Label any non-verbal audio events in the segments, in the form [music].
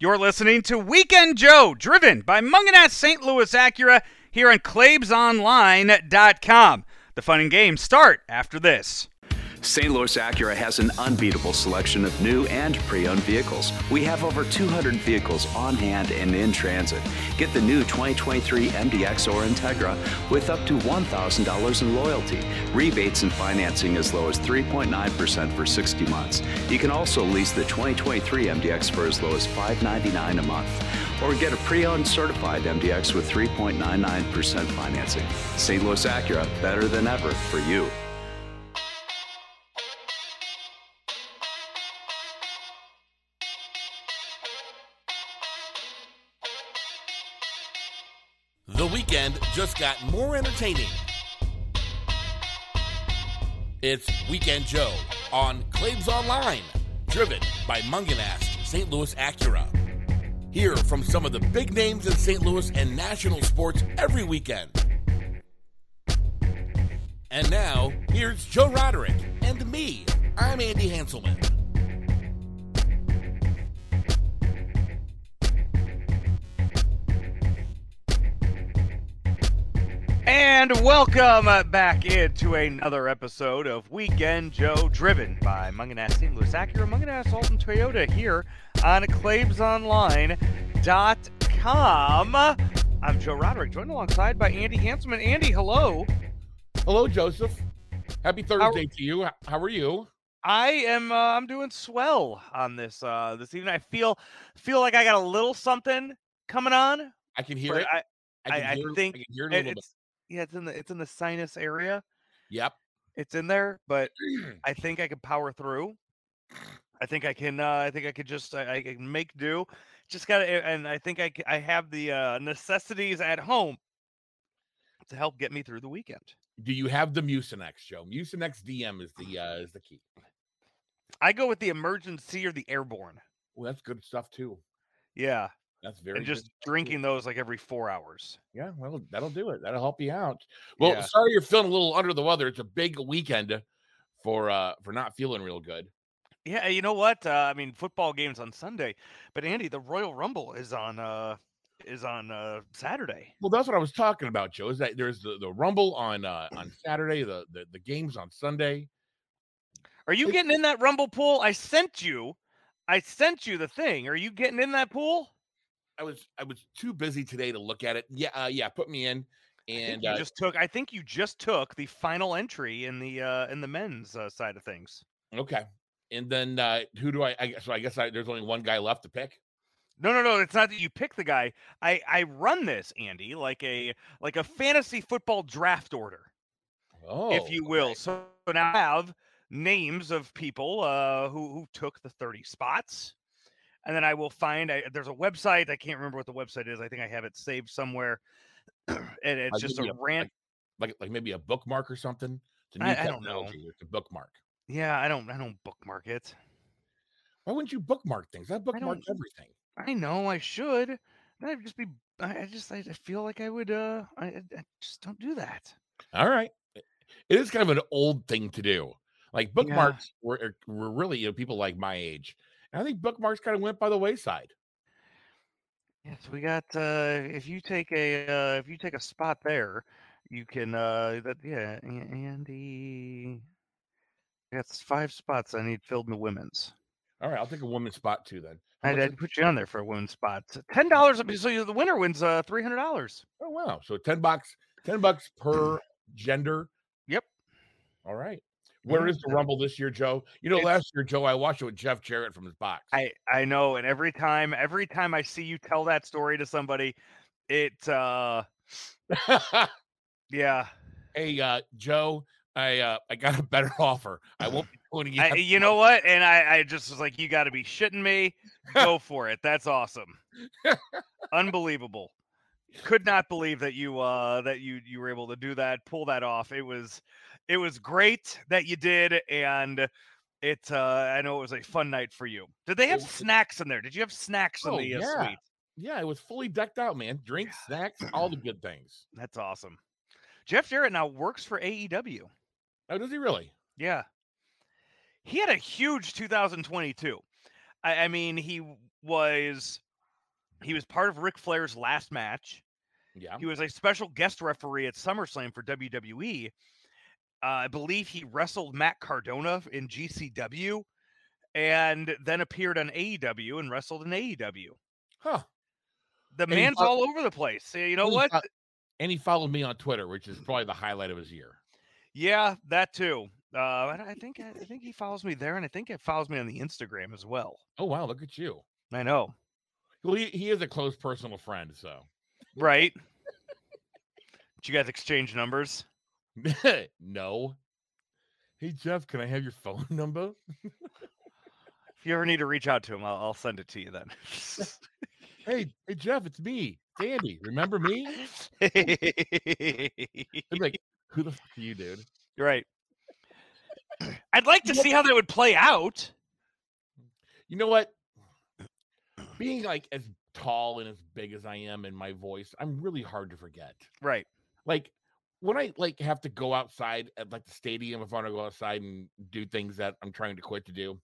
You're listening to Weekend Joe, driven by Mungenast St. Louis Acura here on ClaibsOnline.com. The fun and games start after this. St. Louis Acura has an unbeatable selection of new and pre-owned vehicles. We have over 200 vehicles on hand and in transit. Get the new 2023 MDX or Integra with up to $1,000 in loyalty. Rebates and financing as low as 3.9% for 60 months. You can also lease the 2023 MDX for as low as 599 a month. Or get a pre-owned certified MDX with 3.99% financing. St. Louis Acura, better than ever for you. Weekend just got more entertaining. It's Weekend Joe on Claibs Online, driven by Mungenast St. Louis Acura. Hear from some of the big names in St. Louis and national sports every weekend. And now, here's Joe Roderick and me. I'm Andy Hanselman. And welcome back into another episode of Weekend Joe, driven by Mungenast St. Louis Acura, Mungenast Alton Toyota here on ClaibsOnline.com. I'm Joe Roderick, joined alongside by Andy Hanselman. Andy, hello. Hello, Joseph. Happy Thursday to you. How are you? I am uh, I'm doing swell on this uh this evening. I feel feel like I got a little something coming on. I can hear it. I, I, can I, hear, I think I can hear it a it- little bit. it's yeah, it's in the it's in the sinus area. Yep. It's in there, but [clears throat] I think I can power through. I think I can. Uh, I think I could just. I, I can make do. Just got to, and I think I. I have the uh, necessities at home to help get me through the weekend. Do you have the Mucinex, Joe? Mucinex DM is the uh, is the key. I go with the Emergen-C or the airborne. Well, that's good stuff too. Yeah, That's very and just drinking those like every four hours. Yeah, well, that'll do it. That'll help you out. Well, Yeah. sorry you're feeling a little under the weather. It's a big weekend for uh for not feeling real good. Yeah, you know what? Uh, I mean, football games on Sunday, but Andy, the Royal Rumble is on. uh is on uh Saturday. Well, that's what I was talking about, Joe. Is that there's the, the Rumble on uh on Saturday, the, the the games on Sunday. Are you It- getting in that Rumble pool? I sent you. I sent you the thing. Are you getting in that pool? I was I was too busy today to look at it. Yeah, uh, yeah, put me in. I think And you uh, just took. I think you just took the final entry in the uh in the men's uh, side of things. okay. And then uh who do I, I guess- so I guess I, there's only one guy left to pick. No, no, no. It's not that you pick the guy. I I run this, Andy, like a like a fantasy football draft order, Oh, if you will. okay. So now I have names of people uh who who took the thirty spots, and then I will find. I, there's a website. I can't remember what the website is. I think I have it saved somewhere, [clears throat] and it's Like just a rant. like like maybe a bookmark or something. It's a I- new I don't know. It's a bookmark. Yeah, I don't. I don't bookmark it. Why wouldn't you bookmark things? I bookmark don't- everything. I know I should. I'd just be. I I just. I I feel like I would. Uh. I, I I just don't do that. All right. It is kind of an old thing to do. Like bookmarks were er, were really you know, people like my age. And I think bookmarks kind of went by the wayside. Yes, we got. Uh. If you take a. Uh. If you take a spot there, you can. Uh. That. Yeah. Andy. That's five spots I need filled in the women's. All right, I'll take a woman's spot too then. How I to put you on there for a women's spot. Ten dollars. So you- the winner wins. Uh. Three hundred dollars. Oh wow. So 10 bucks, 10 bucks per gender. Yep. All right. Where is the rumble this year, Joe? You know, It's- last year, Joe, I watched it with Jeff Jarrett from his box. I I know, and every time every time I see you tell that story to somebody, it. uh [laughs] Yeah. hey uh Joe, I uh I got a better [laughs] offer. I won't be doing it I, you know what? And I, I just was like, you got to be shitting me. Go [laughs] for it. That's awesome. Unbelievable. Could not believe that you uh that you you were able to do that, pull that off. It was it was great that you did, and it uh I know it was a fun night for you. Did they have snacks in there? Did you have snacks in Oh, the uh, yeah. suite? Yeah, it was fully decked out, man. Drinks, snacks, all the good things. [clears throat] That's awesome. Jeff Jarrett now works for AEW. Oh, does he really? Yeah. He had a huge 2022. I, I mean, he was He was part of Ric Flair's last match. Yeah. He was a special guest referee at SummerSlam for WWE. Uh, I believe he wrestled Matt Cardona in GCW and then appeared on AEW and wrestled in AEW. Huh. The he man's all over the place. You know what? fo- And he followed me on Twitter, which is probably the highlight of his year. Yeah, that too. Uh, I think I think he follows me there, and I think he follows me on the Instagram as well. Oh wow, look at you. I know, Well, he, he is a close personal friend, so right? Did you guys exchange numbers? [laughs] no. Hey Jeff, can I have your phone [laughs] number? If you ever need to reach out to him, I'll, I'll send it to you then. [laughs] Hey, hey Jeff, it's me, Dandy. Remember me? I'm like, who the fuck are you, dude? You're right. I'd like to see how that would play out. You know what? Being like as tall and as big as I am in my voice, I'm really hard to forget. Right. Like when I like have to go outside at like the stadium, if I want to go outside and do things that I'm trying to quit to do,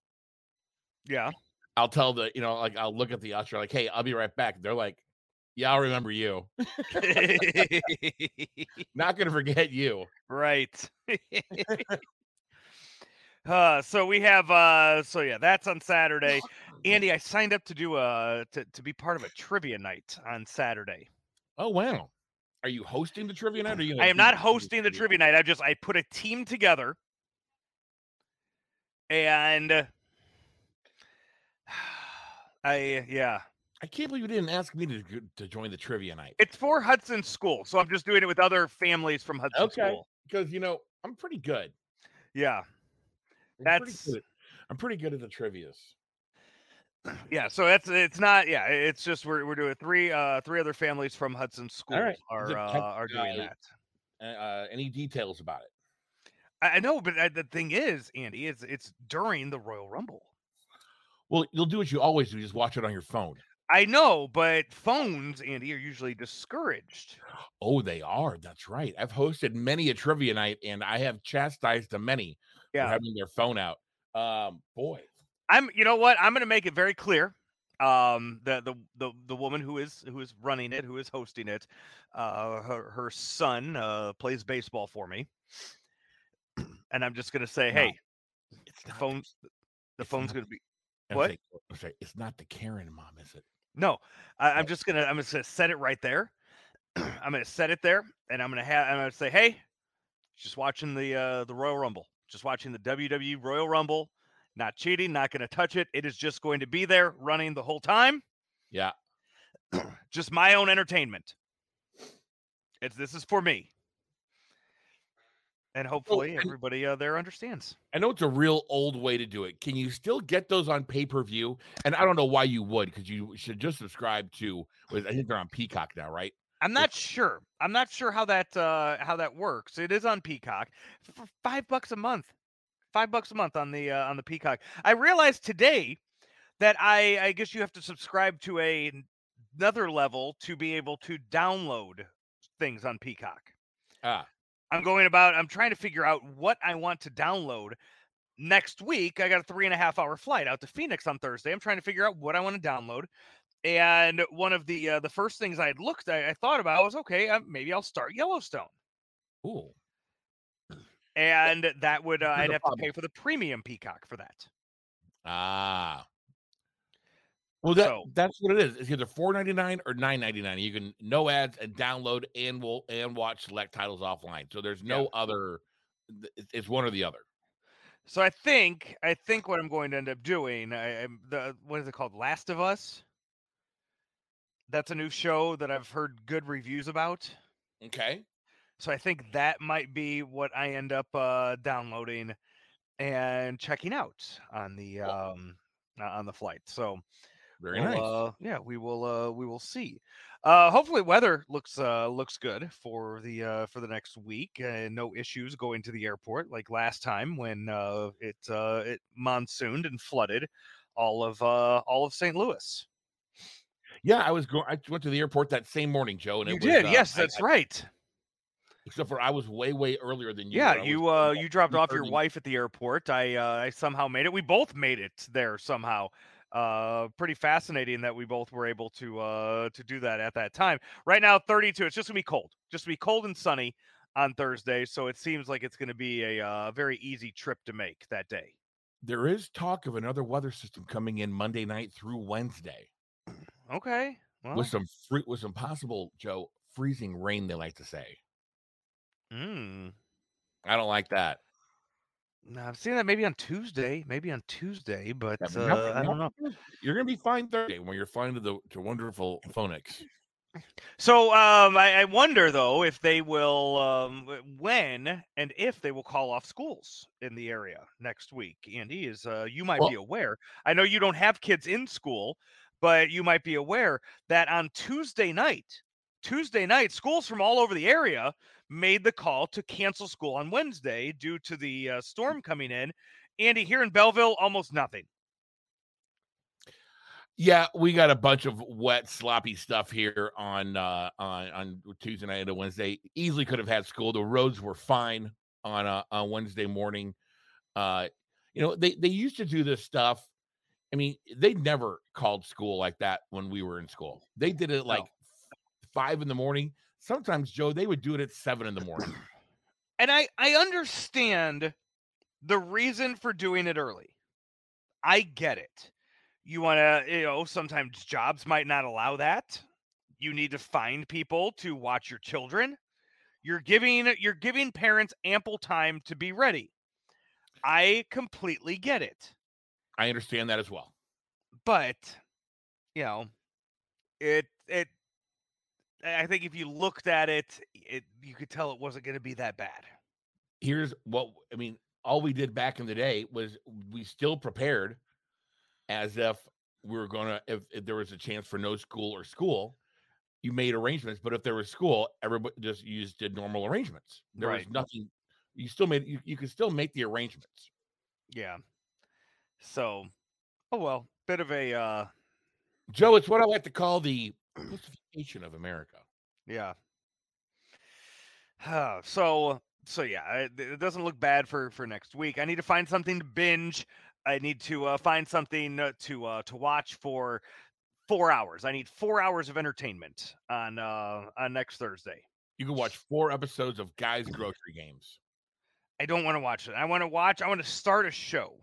Yeah. I'll tell the, you know, like I'll look at the usher, like, hey, I'll be right back. They're like, yeah, I'll remember you. [laughs] [laughs] Not gonna forget you. right. [laughs] uh, so we have uh so yeah, that's on Saturday. Andy, I signed up to do a to, to be part of a trivia night on Saturday. Oh wow. Are you hosting the trivia night? Or are you I am not hosting the trivia night. I just I put a team together and uh, [sighs] I yeah. I can't believe you didn't ask me to to join the trivia night. It's for Hudson School, so I'm just doing it with other families from Hudson Okay. School. Because you know, I'm pretty good. Yeah. I'm That's- pretty good. I'm pretty good at the trivia's. Yeah, so that's it's not yeah, it's just we're we're doing three uh three other families from Hudson School right. Are uh, are doing that. Uh, uh, any details about it? I, I know, but uh, the thing is, Andy, it's it's during the Royal Rumble. Well, you'll do what you always do. Just watch it on your phone. I know, but phones, Andy, are usually discouraged. Oh, they are. That's right. I've hosted many a trivia night, and I have chastised the many Yeah. for having their phone out. Um, boy, I'm you know what? I'm gonna make it very clear. Um the the the the woman who is who is running it, who is hosting it, uh her her son uh plays baseball for me. And I'm just gonna say, No, hey, it's the not phone the phone's not gonna be what? saying- I'm sorry, it's not the Karen mom, is it? no, I, I'm just gonna I'm just gonna set it right there. [clears throat] I'm gonna set it there and I'm gonna have I'm gonna say, hey, just watching the uh the Royal Rumble, just watching the WWE Royal Rumble, not cheating, not gonna touch it. It is just going to be there running the whole time. Yeah. [clears throat] just my own entertainment. It's this is for me. And hopefully everybody uh, there understands. I know it's a real old way to do it. Can you still get those on pay per view? And I don't know why you would, because you should just subscribe to. I think they're on Peacock now, right? I'm not sure. I'm not sure how that uh, how that works. It is on Peacock for five bucks a month. Five bucks a month on the uh, on the Peacock. I realized today that I I guess you have to subscribe to a another level to be able to download things on Peacock. Ah, I'm going about, I'm trying to figure out what I want to download. Next week, I got a three and a half hour flight out to Phoenix on Thursday. I'm trying to figure out what I want to download. And one of the uh, the first things I had looked, I, I thought about was okay, uh, maybe I'll start Yellowstone, ooh. And that would uh, I'd have to pay for the premium Peacock for that. Ah. Well, that So- that's what it is. It's either four ninety nine or nine ninety nine. You can no ads and download and will and watch select titles offline. So there's no other. it's- It's one or the other. So I think I think what I'm going to end up doing, I, I'm the what is it called, Last of Us. That's a new show that I've heard good reviews about. Okay. So I think that might be what I end up uh, downloading and checking out on the um, on the flight. So Very we'll, nice. uh, yeah, we will uh, we will see. Uh, hopefully, weather looks uh, looks good for the uh, for the next week. Uh, no issues going to the airport like last time when uh, it uh, it monsooned and flooded all of uh, all of St. Louis. yeah, I was going. I went to the airport that same morning, Joe. And You it was, did, uh, yes, that's I- right. Except for I was way way earlier than you. Yeah, were. I was you uh you dropped off your wife at the airport. I uh I somehow made it. We both made it there somehow. uh, pretty fascinating that we both were able to uh, to do that at that time. Right now, 32. It's just gonna be cold. Just be cold and sunny on Thursday. So it seems like it's gonna be a uh, very easy trip to make that day. There is talk of another weather system coming in Monday night through Wednesday Okay. Well, with some free, with some possible Joe freezing rain. They like to say. Mm, I don't like that. no, I've seen that maybe on Tuesday, maybe on Tuesday, but uh, I don't know. You're gonna be fine Thursday when you're flying to the to wonderful Phoenix. So um, I, I wonder though if they will, um, when and if they will call off schools in the area next week. Andy, is uh, you might be aware. I know you don't have kids in school, but you might be aware that on Tuesday night, Tuesday night, schools from all over the area made the call to cancel school on Wednesday due to the uh, storm coming in. Andy, here in Belleville, almost nothing. Yeah, we got a bunch of wet, sloppy stuff here on uh on on Tuesday night and Wednesday. Easily could have had school. The roads were fine on uh, on Wednesday morning. Uh, you know, they they used to do this stuff. I mean, they never called school like that when we were in school. They did it like five in the morning. Sometimes, Joe, they would do it at seven in the morning. [clears throat] and I I understand the reason for doing it early. I get it. You want to, you know, sometimes jobs might not allow that. You need to find people to watch your children. You're giving you're giving parents ample time to be ready. I completely get it. I understand that as well. But, you know, it it I think if you looked at it, it you could tell it wasn't going to be that bad. here's what I mean. All we did back in the day was we still prepared as if we were gonna if, if there was a chance for no school or school, you made arrangements. But if there was school, everybody just used did normal arrangements. There Right. was nothing. You still made you, you could still make the arrangements. Yeah. So, oh well, bit of a uh Joe, it's what I like to call the pussification of America. yeah. Uh, so so yeah, it, it doesn't look bad for for next week. I need to find something to binge. I need to uh, find something uh, to uh, to watch for 4 hours. I need 4 hours of entertainment on uh on next Thursday. You can watch four episodes of Guys Grocery Games. I don't want to watch it. I want to watch I want to start a show.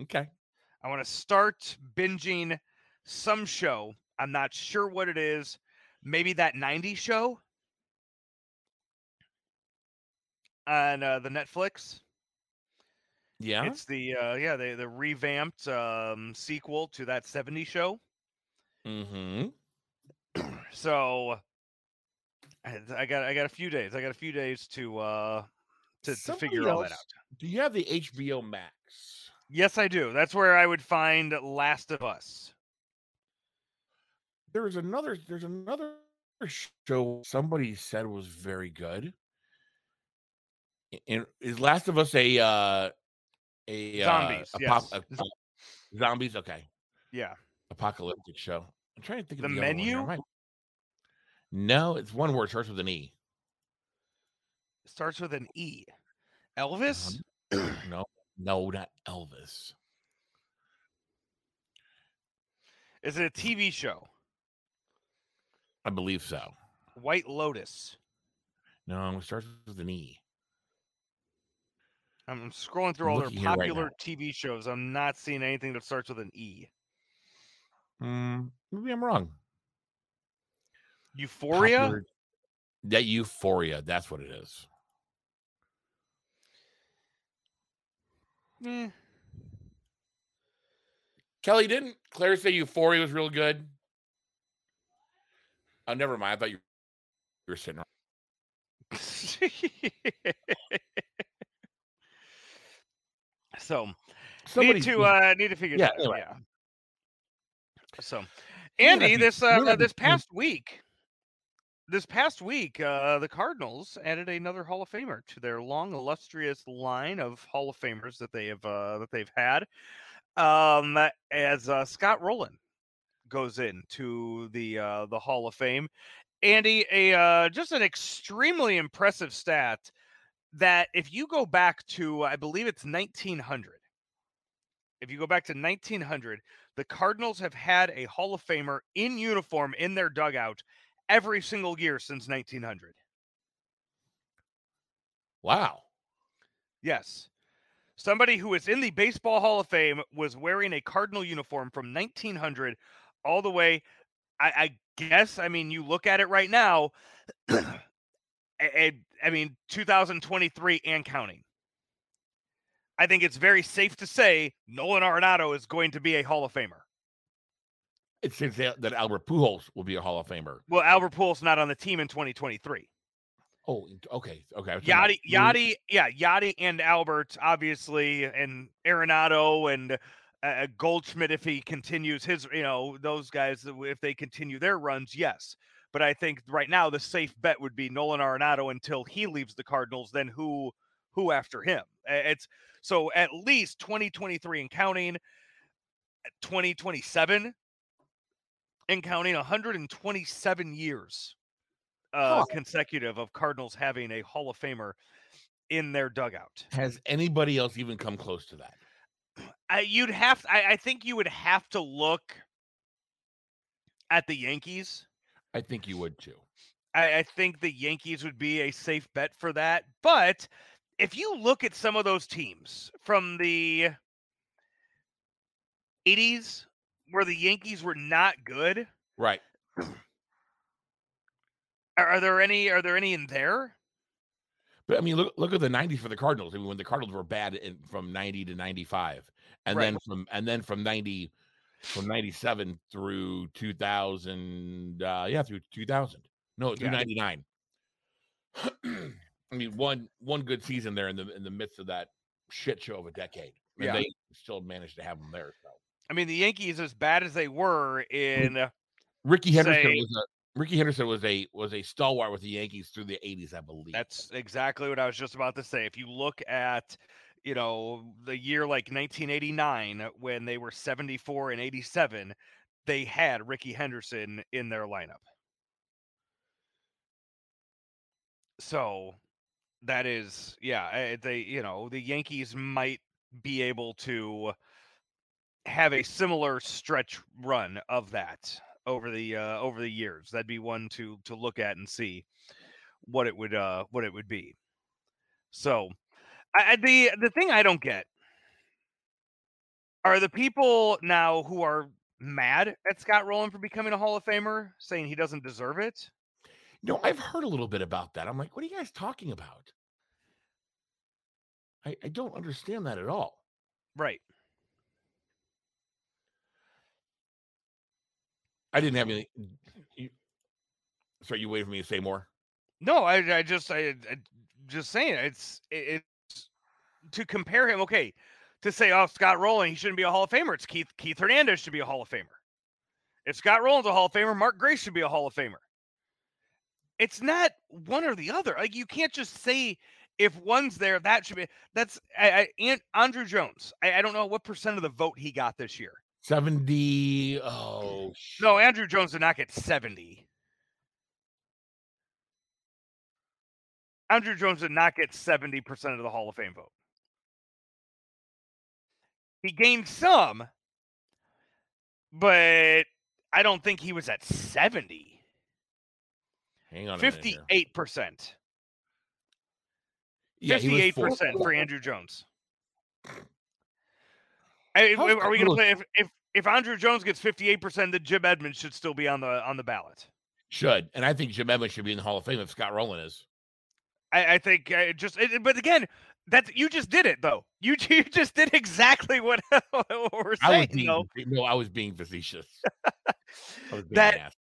Okay. I want to start binging some show. I'm not sure what it is. Maybe that 90s show on uh, the Netflix. Yeah. It's the uh, yeah the the revamped um, sequel to that 70s show. Mm-hmm. [clears throat] So I, I got I got a few days. I got a few days to uh to, to figure all that out. Do you have the HBO Max? Yes, I do. That's where I would find Last of Us. There's another there's another show somebody said was very good and is last of us a uh a Zombies, uh, yes. a- a- zombies okay Yeah. apocalyptic show i'm trying to think The of the, other one here. I Menu? no it's one word starts with an e Starts with an E. Elvis? [clears throat] no no not elvis Is it a TV show? I believe so White Lotus. no it starts with an e I'm scrolling through I'm all their here right popular. TV shows. I'm not seeing anything that starts with an E. Hmm, maybe i'm wrong Euphoria? Popular- that euphoria that's what it is Eh, Kelly, didn't Claire say Euphoria was real good? Oh, never mind. I thought you you were sitting. [laughs] So Somebody, need to uh need to figure Yeah, that out. Yeah. So Andy, be- this uh, uh, this past week, this past week, uh, the Cardinals added another Hall of Famer to their long, illustrious line of Hall of Famers that they have uh, that they've had. Um, as uh, Scott Rolen goes into the uh, the Hall of Fame, Andy, a uh, just an extremely impressive stat that if you go back to I believe it's 1900, if you go back to 1900, the Cardinals have had a Hall of Famer in uniform in their dugout every single year since 1900. Wow. Yes. Somebody who is in the Baseball Hall of Fame was wearing a Cardinal uniform from 1900 all the way. I, I guess, I mean, you look at it right now, [clears throat] and, I mean, 2023 and counting. I think it's very safe to say Nolan Arenado is going to be a Hall of Famer. It says that, that Albert Pujols will be a Hall of Famer. Well, Albert Pujols not on the team in 2023. Oh, okay, okay. Yadi, was talking Yadi, about- Yadi, yeah, Yadi and Albert, obviously, and Arenado and uh, Goldschmidt, if he continues his, you know, those guys, if they continue their runs, yes. But I think right now the safe bet would be Nolan Arenado until he leaves the Cardinals. Then who, who after him? It's so at least 2023 and counting, 2027 and counting, 127 years uh, Huh. consecutive of Cardinals having a Hall of Famer in their dugout. Has anybody else even come close to that? I, you'd have, I, I think you would have to look at the Yankees. I think you would too. I, I think the Yankees would be a safe bet for that. But if you look at some of those teams from the 80s where the Yankees were not good, Right. [clears throat] are, are there any are there any in there? But I mean, look look at the '90s for the Cardinals. I mean, when the Cardinals were bad in, from '90 to '95, and Right. then from and then from '90 from '97 through 2000, uh, yeah, through 2000. No, through Yeah. '99. [clears throat] I mean, one one good season there in the in the midst of that shit show of a decade, and Yeah. they still managed to have them there. So I mean, the Yankees, as bad as they were in Rickey Henderson Say- was a Rickey Henderson was a was a stalwart with the Yankees through the '80s, I believe. That's exactly what I was just about to say. If you look at, you know, the year like 1989 when they were 74 and 87, they had Rickey Henderson in their lineup. So that is, yeah, eh, they, you know, the Yankees might be able to have a similar stretch run of that over the uh, over the years. That'd be one to to look at and see what it would uh what it would be. So, I, the the thing I don't get are the people now who are mad at Scott Rolen for becoming a Hall of Famer, saying he doesn't deserve it. No, I've heard a little bit about that. I'm like, what are you guys talking about? I, I don't understand that at all. Right. I didn't have any. You, sorry, you waited for me to say more. No, I I just I, I just saying it's it, it's to compare him. Okay, to say oh Scott Rolen he shouldn't be a Hall of Famer. It's Keith Keith Hernandez should be a Hall of Famer. If Scott Rolen's a Hall of Famer, Mark Grace should be a Hall of Famer. It's not one or the other. Like you can't just say if one's there that should be. That's I, I and Andruw Jones. I, I don't know what percent of the vote he got this year. 70. Oh, No. Andruw Jones did not get seventy. Andruw Jones did not get 70% of the Hall of Fame vote. He gained some, but I don't think he was at 70. Hang on. a minute 58%. Yeah, he was 58% for Andruw Jones. Hey, are we going to play if, if if Andruw Jones gets 58%, then Jim Edmonds should still be on the on the ballot. Should. And I think Jim Edmonds should be in the Hall of Fame if Scott Rolen is. I, I think uh, just, it, but again, that's you just did it though. [laughs] You you just did exactly what, [laughs] what we're I was saying. being, though. no, I was being facetious. [laughs] I was being That- an ass.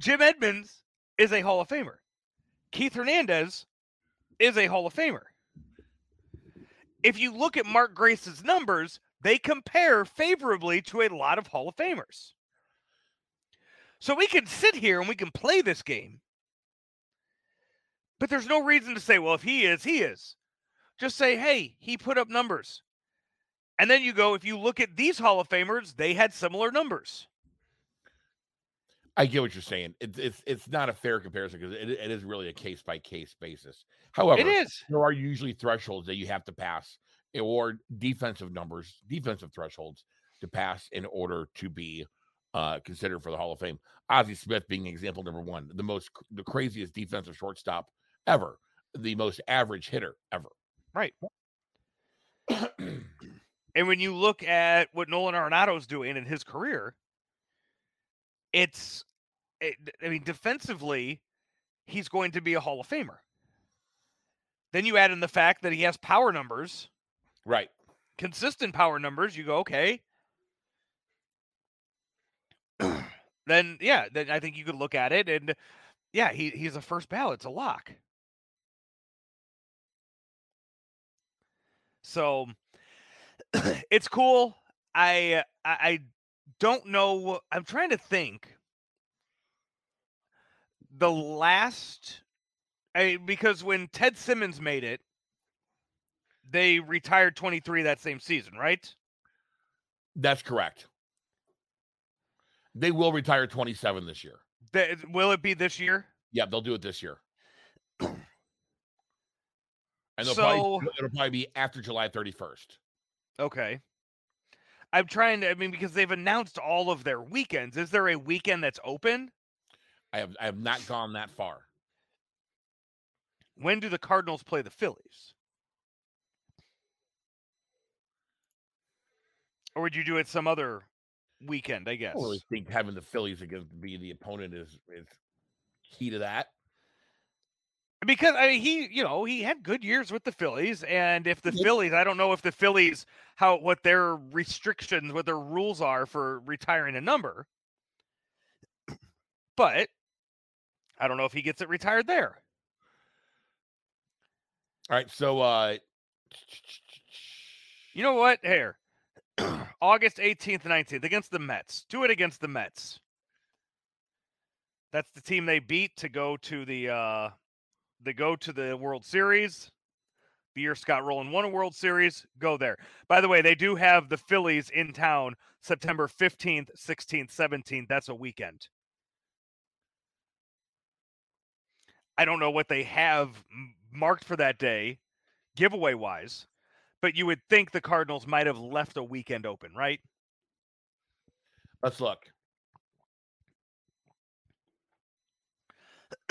Jim Edmonds is a Hall of Famer. Keith Hernandez is a Hall of Famer. If you look at Mark Grace's numbers, they compare favorably to a lot of Hall of Famers. So we can sit here and we can play this game. But there's no reason to say, well, if he is, he is. Just say, hey, he put up numbers. And then you go, if you look at these Hall of Famers, they had similar numbers. I get what you're saying. It's it's it's not a fair comparison because it, it is really a case by case basis. However, It is. there are usually thresholds that you have to pass or defensive numbers, defensive thresholds to pass in order to be uh, considered for the Hall of Fame. Ozzie Smith being example number one, the most the craziest defensive shortstop ever, the most average hitter ever. Right. [clears throat] and when you look at what Nolan Arenado's doing in his career, it's, it, I mean, defensively, he's going to be a Hall of Famer. Then you add in the fact that he has power numbers, right? Consistent power numbers. You go, okay. [clears throat] then yeah, then I think you could look at it and yeah, he he's a first ballot. It's a lock. So [clears throat] it's cool. I, I I don't know. I'm trying to think. The last, I because when Ted Simmons made it, they retired 23 that same season, right? That's correct. They will retire 27 this year. Will it be this year? Yeah, they'll do it this year. [clears throat] and so, probably, it'll probably be after July 31st. Okay. I'm trying to. I mean, because they've announced all of their weekends. Is there a weekend that's open? I have. I have not gone that far. When do the Cardinals play the Phillies? Or would you do it some other weekend? I guess. I really think having the Phillies against be the opponent is is key to that because I mean he you know he had good years with the Phillies and if the Phillies I don't know if the Phillies how what their restrictions what their rules are for retiring a number but I don't know if he gets it retired there. All right, so uh you know what? Here. [clears throat] August 18th, 19th against the Mets. Do it against the Mets. That's the team they beat to go to the uh they go to the World Series. The year Scott Rolen won a World Series, go there. By the way, they do have the Phillies in town September 15th, 16th, 17th. That's a weekend. I don't know what they have marked for that day, giveaway wise, but you would think the Cardinals might have left a weekend open, right? Let's look.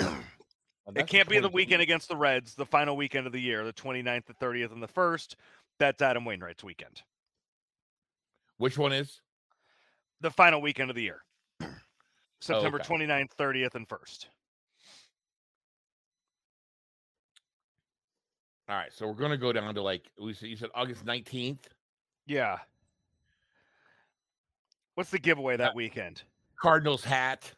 [clears throat] it can't be the weekend against the Reds, the final weekend of the year, the 29th, the 30th, and the 1st. That's Adam Wainwright's weekend. Which one is? The final weekend of the year. [clears throat] Oh, September oh, okay. 29th, 30th, and 1st. All right, so we're gonna go down to like we said. You said August nineteenth. Yeah. What's the giveaway that weekend? Cardinals hat.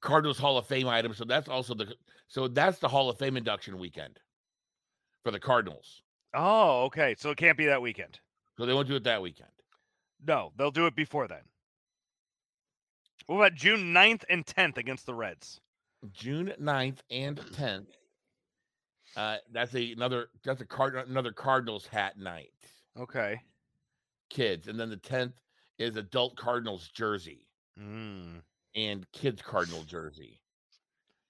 Cardinals Hall of Fame item. So that's also the so that's the Hall of Fame induction weekend for the Cardinals. Oh, okay. So it can't be that weekend. So they won't do it that weekend. No, they'll do it before then. What about June 9th and 10th against the Reds? June 9th and 10th. Uh, that's a another that's a card another Cardinals hat night. Okay. Kids, and then the 10th is adult Cardinals jersey. Mm and kids Cardinal jersey.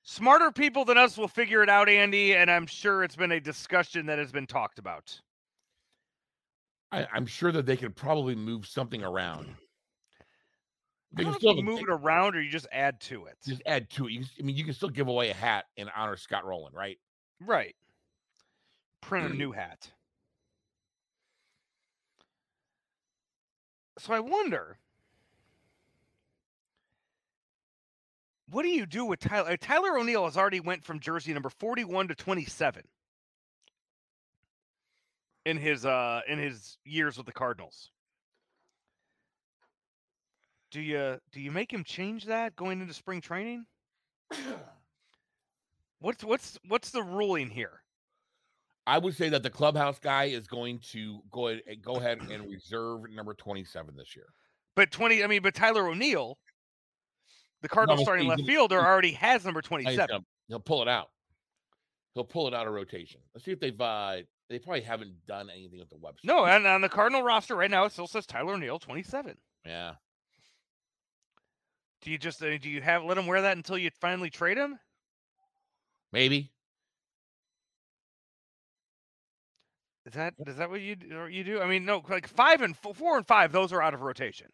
Smarter people than us will figure it out, Andy, and I'm sure it's been a discussion that has been talked about. I, am sure that they could probably move something around. They can still move it around, or you just add to it. Just add to it. You, I mean, you can still give away a hat in honor of Scott Rolen, right? Right. Print a new hat. So I wonder what do you do with Tyler? Uh, Tyler O'Neill has already went from jersey number 41 to 27 in his uh in his years with the Cardinals. Do you do you make him change that going into spring training? [coughs] what's what's what's the ruling here? I would say that the clubhouse guy is going to go ahead, go ahead and reserve number 27 this year. But 20 I mean but Tyler O'Neill the Cardinals no, starting left fielder already has number 27. He'll pull it out. He'll pull it out of rotation. Let's see if they've uh they probably haven't done anything with the website. No, and on the Cardinal roster right now it still says Tyler O'Neill 27. Yeah. Do you just uh, do you have let him wear that until you finally trade him? Maybe. Is that is that what you you do? I mean, no, like five and four, four and five, those are out of rotation.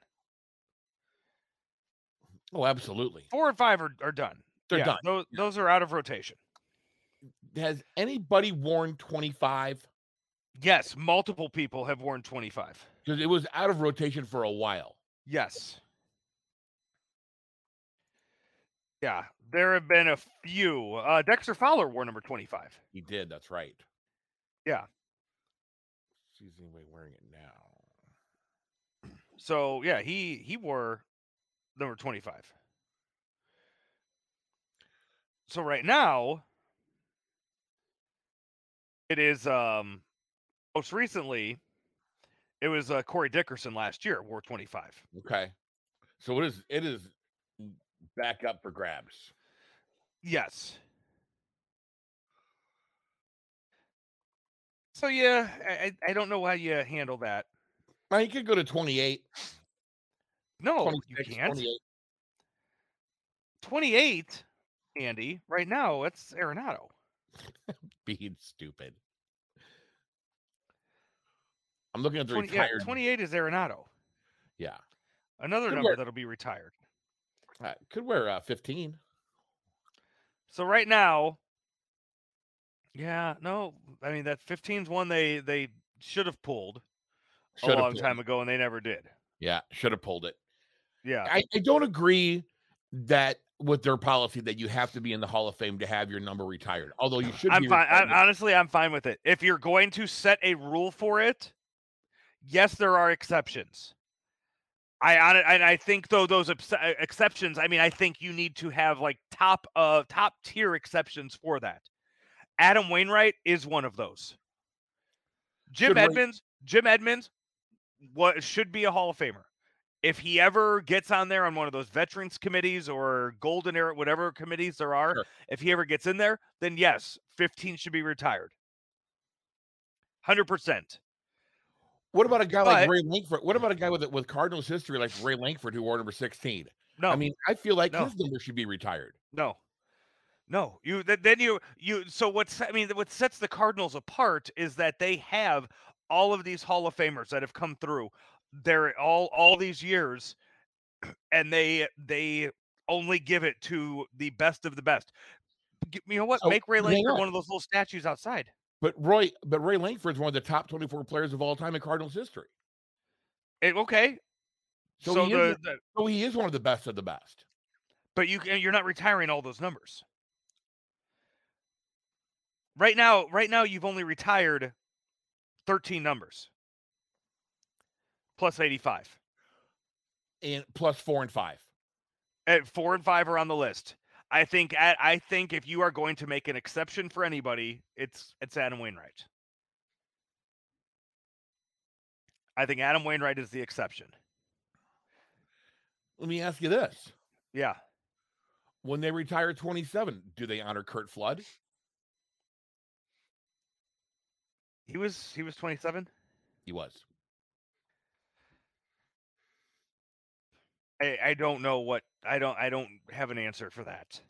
Oh, absolutely. Four and five are, are done. They're Yeah, done. Those those are out of rotation. Has anybody worn 25? Yes, multiple people have worn twenty five. Because it was out of rotation for a while. Yes. Yeah, there have been a few. Uh, Dexter Fowler wore number twenty five. He did. That's right. Yeah. Sees anybody wearing it now? So yeah, he he wore number twenty five. So right now, it is um most recently, it was uh, Corey Dickerson last year wore twenty five. Okay. So it is. It is back up for grabs. Yes. So yeah, I, I don't know how you handle that. Now you could go to 28. No, you can't. 28. 28, Andy, right now, it's Arenado. [laughs] Being stupid. I'm looking at the 20, yeah, retired. 28 is Arenado. Yeah. Another Good number work. that'll be retired. Uh, could wear uh, 15. So right now, yeah, no, I mean that 15's one they they should have pulled a Should've long pulled time ago and they never did. Yeah, should have pulled it. Yeah. I, I don't agree that with their policy that you have to be in the Hall of Fame to have your number retired. Although you should I'm be fine. I, retired. honestly, I'm fine with it. If you're going to set a rule for it, yes, there are exceptions. I hon- and I think though those ex- uh, exceptions, I mean, I think you need to have like top uh top tier exceptions for that. Adam Wainwright is one of those. Jim Should Edmonds, Jim Edmonds, what should be a Hall of Famer. If he ever gets on there on one of those veterans committees or golden era, whatever committees there are, Sure. if he ever gets in there, then yes, 15 should be retired. 100%. What about a guy like Ray Lankford? What about a guy with with Cardinals history like Ray Lankford who wore number 16? No. I mean, I feel like No. his number should be retired. No. No, you then you you so what's I mean what sets the Cardinals apart is that they have all of these Hall of Famers that have come through. They're all all these years and they they only give it to the best of the best. You know what? So, Make Ray Lankford on. one of those little statues outside. But Roy, but Ray Lankford's one of the top 24 players of all time in Cardinals history. Eh, okay. So, So, he the, is, the so he is one of the best of the best. but you you're not retiring all those numbers. Right now, right now you've only retired 13 numbers. Plus 85. And plus four and five. At 4 and 5 are on the list. I think I think if you are going to make an exception for anybody, it's it's Adam Wainwright. I think Adam Wainwright is the exception. Let me ask you this. Yeah. When they retire 27, do they honor Curt Flood? He was he was 27. He was. I, I don't know what I don't I don't have an answer for that.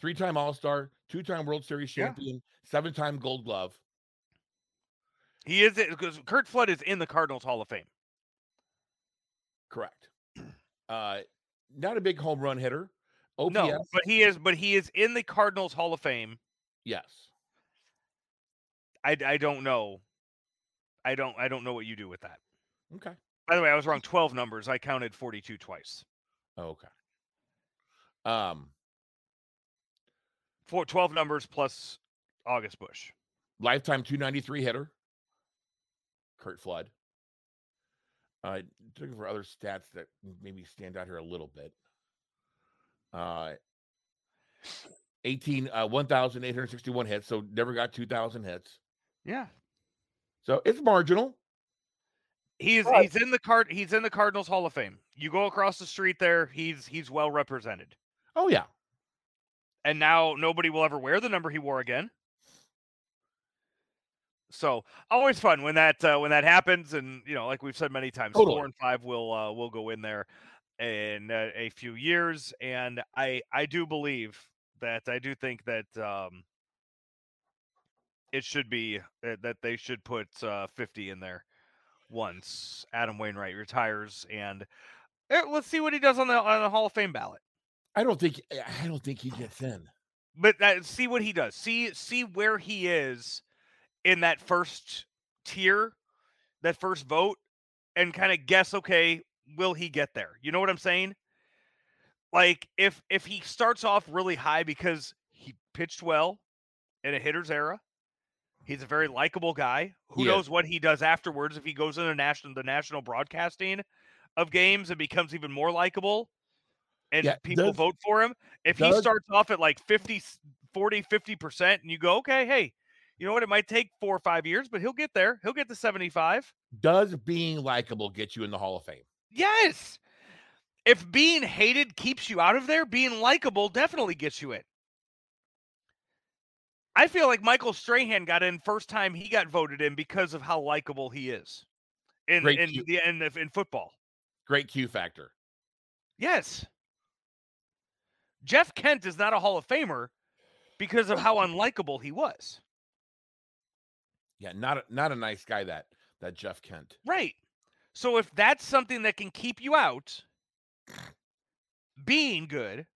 Three time All Star, two time World Series Yeah. champion, seven time Gold Glove. He is because Curt Flood is in the Cardinals Hall of Fame. Correct. [clears throat] Uh, not a big home run hitter. OPS, No, but he is but he is in the Cardinals Hall of Fame. yes. I I don't know. I don't I don't know what you do with that. Okay. By the way, I was wrong. 12 numbers. I counted 42 twice. Oh, okay. Um, Four, 12 numbers plus August Busch. lifetime 293 hitter. Curt Flood. Uh, looking for other stats that maybe stand out here a little bit. Uh, 18, uh, 1,861 hits, so never got 2,000 hits. Yeah. So it's marginal. He's But- he's in the card he's in the Cardinals Hall of Fame. You go across the street there, he's he's well represented. Oh, yeah. And now nobody will ever wear the number he wore again. So always fun when that uh, when that happens, and you know, like we've said many times, Totally. four and five will uh, will go in there in uh, a few years, and I I do believe that I do think that um, it should be that they should put uh, 50 in there once Adam Wainwright retires, and eh, let's see what he does on the on the Hall of Fame ballot. I don't think I don't think he gets [sighs] in. But uh, see what he does. See see where he is in that first tier, that first vote, and kind of guess. Okay, will he get there? You know what I'm saying? Like if if he starts off really high because he pitched well in a hitter's era, he's a very likable guy. Who He is. knows what he does afterwards if he goes into national the national broadcasting of mm-hmm. games and becomes even more likable and Yeah, people does- vote for him. If he starts off at like 50 40 50% and you go, "Okay, hey, you know what? It might take 4 or 5 years, but he'll get there. He'll get to 75." Does being likable get you in the Hall of Fame? Yes. If being hated keeps you out of there, being likable definitely gets you in. I feel like Michael Strahan got in first time he got voted in because of how likable he is in in the in, in football. Great Q factor. Yes. Jeff Kent is not a Hall of Famer because of how unlikable he was. Yeah, not a, not a nice guy that that Jeff Kent. Right. So if that's something that can keep you out, being good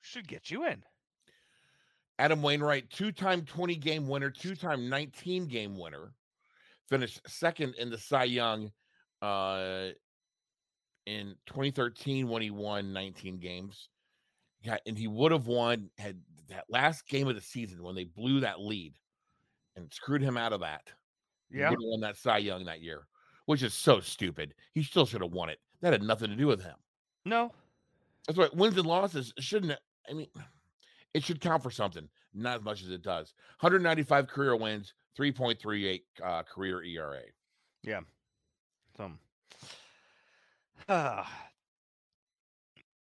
should get you in. Adam Wainwright, two-time 20 game winner, two-time 19 game winner, finished second in the Cy Young uh, in 2013 when he won 19 games. Yeah, and he would have won had that last game of the season when they blew that lead and screwed him out of that. He Yeah. would have won that Cy Young that year, which is so stupid. He still should have won it. That had nothing to do with him. No. That's right. Wins and losses shouldn't. I mean, it should count for something, not as much as it does. 195 career wins, 3.38 uh, career ERA. Yeah. Some. Ah.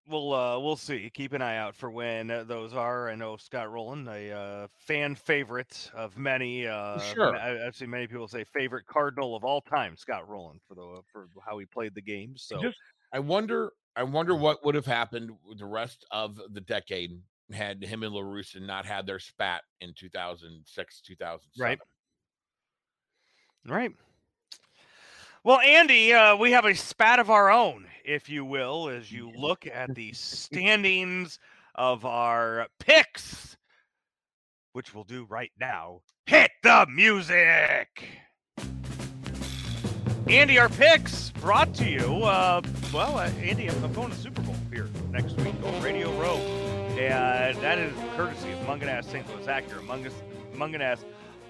We'll uh, we'll see. Keep an eye out for when uh, those are. I know Scott Rolen, a uh, fan favorite of many. Uh, sure. I, I've seen many people say favorite Cardinal of all time, Scott Rolen, for the for how he played the game. So Just- I wonder. I wonder what would have happened with the rest of the decade had him and La Russa not had their spat in 2006, 2007. Right. Right. Well, Andy, uh, we have a spat of our own, if you will, as you [laughs] look at the standings of our picks, which we'll do right now. Hit the music! Andy, our picks brought to you. Uh, well, uh, Andy, I'm, I'm going to Super Bowl here next week on Radio Row. And that is courtesy of Mungenast St. Louis Acura, Mungus, Mungenast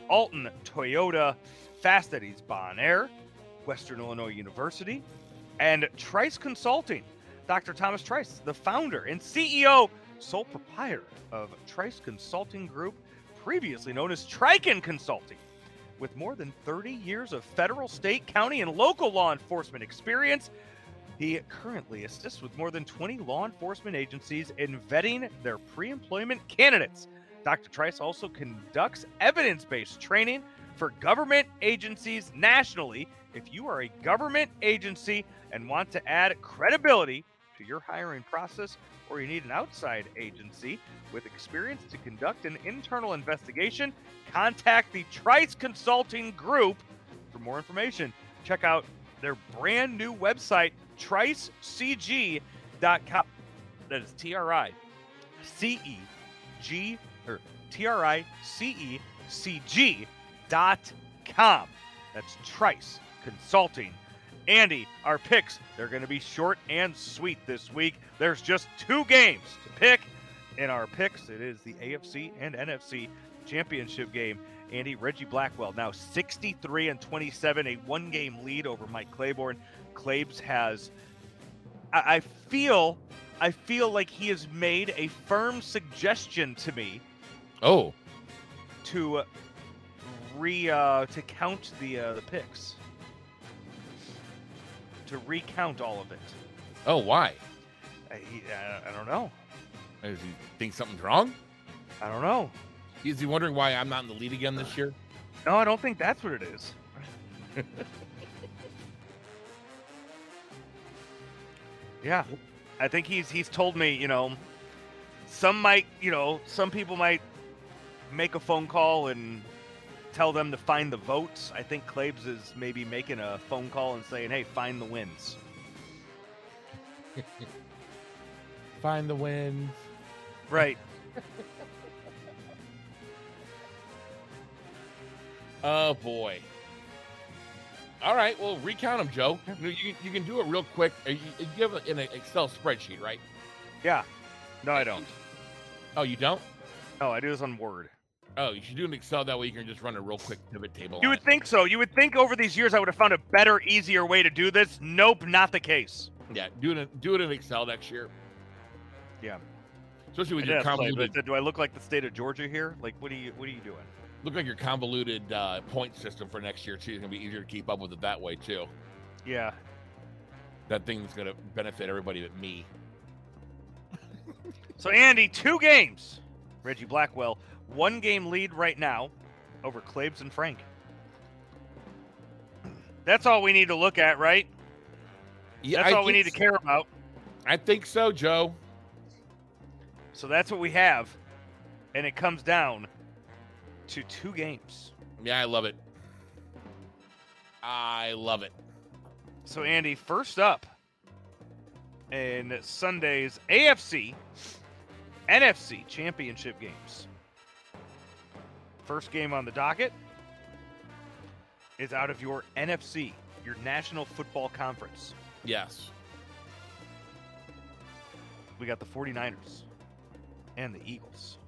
Alton Toyota, Fast Eddie's Bon Air, Western Illinois University, and Trice Consulting. Dr. Thomas Trice, the founder and CEO, sole proprietor of Trice Consulting Group, previously known as Trican Consulting. With more than 30 years of federal, state, county, and local law enforcement experience, he currently assists with more than 20 law enforcement agencies in vetting their pre employment candidates. Dr. Trice also conducts evidence based training for government agencies nationally. If you are a government agency and want to add credibility to your hiring process, or you need an outside agency with experience to conduct an internal investigation, contact the Trice Consulting Group for more information. Check out their brand new website, tricecg.com. That is T R I C E G or T R I C E C G dot com. That's Trice Consulting. Andy, our picks, they're going to be short and sweet this week. There's just two games to pick in our picks. It is the AFC and NFC championship game. Andy, Reggie Blackwell now 63 and 27, a one game lead over Mike Claiborne. Claibs has, I, I feel, I feel like he has made a firm suggestion to me Oh, to re uh, to count the uh, the picks, to recount all of it. oh, why? I, I, I don't know. Does he think something's wrong? I don't know. Is he wondering why I'm not in the lead again this year? No, I don't think that's what it is. [laughs] yeah, I think he's he's told me, you know, some might, you know, some people might make a phone call and tell them to find the votes. I think Claibs is maybe making a phone call and saying, "Hey, find the wins." [laughs] Find the wins. Right. [laughs] Oh boy. All right, well, recount them, Joe. You, you can do it real quick. Uh, You, you have it in an Excel spreadsheet, right? Yeah. No, I don't. Oh, you don't? No, I do this on Word. Oh, you should do an Excel. That way you can just run a real quick pivot table. You would it. think so. You would think over these years I would have found a better, easier way to do this. Nope, not the case. Yeah, do it. In, do it in Excel next year. Yeah. Especially with I your did have convoluted. but do I look like the state of Georgia here? Like, what are you, what are you doing? Look like your convoluted uh, point system for next year too. It's gonna be easier to keep up with it that way too. Yeah. That thing's gonna benefit everybody but me. [laughs] So Andy, two games. Reggie Blackwell, one game lead right now over Claibs and Frank. That's all we need to look at, right? Yeah, That's I all we need to care about. I think so, Joe. So that's what we have. And it comes down to two games. Yeah, I love it. I love it. So Andy, first up in Sunday's AFC NFC championship games. First game on the docket is out of your NFC, your National Football Conference. Yes. We got the 49ers and the Eagles.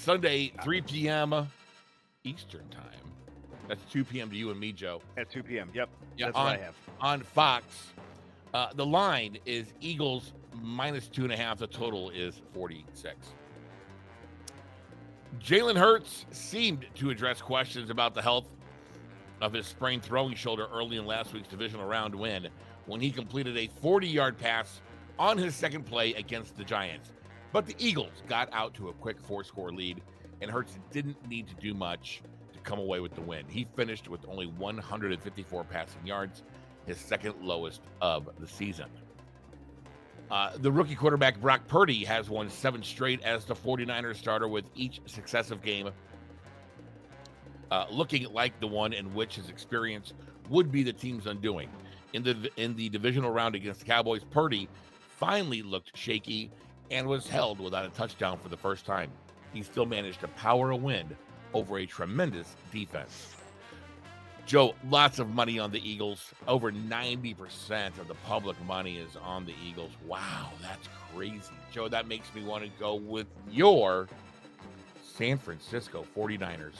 Sunday, 3 p.m. Eastern time. That's 2 p.m. to you and me, Joe. At 2 p.m. Yep. Yeah, that's on, what I have. on Fox. Uh, the line is Eagles minus two and a half. The total is 46. Jalen Hurts seemed to address questions about the health of his sprained throwing shoulder early in last week's divisional round win when he completed a 40 yard pass on his second play against the Giants. But the Eagles got out to a quick four score lead, and Hurts didn't need to do much to come away with the win. He finished with only 154 passing yards, his second lowest of the season. Uh, the rookie quarterback Brock Purdy has won seven straight as the 49ers starter with each successive game uh, looking like the one in which his experience would be the team's undoing. In the in the divisional round against the Cowboys, Purdy finally looked shaky and was held without a touchdown for the first time. He still managed to power a win over a tremendous defense. Joe, lots of money on the Eagles. Over 90% of the public money is on the Eagles. Wow, that's crazy. Joe, that makes me want to go with your San Francisco 49ers.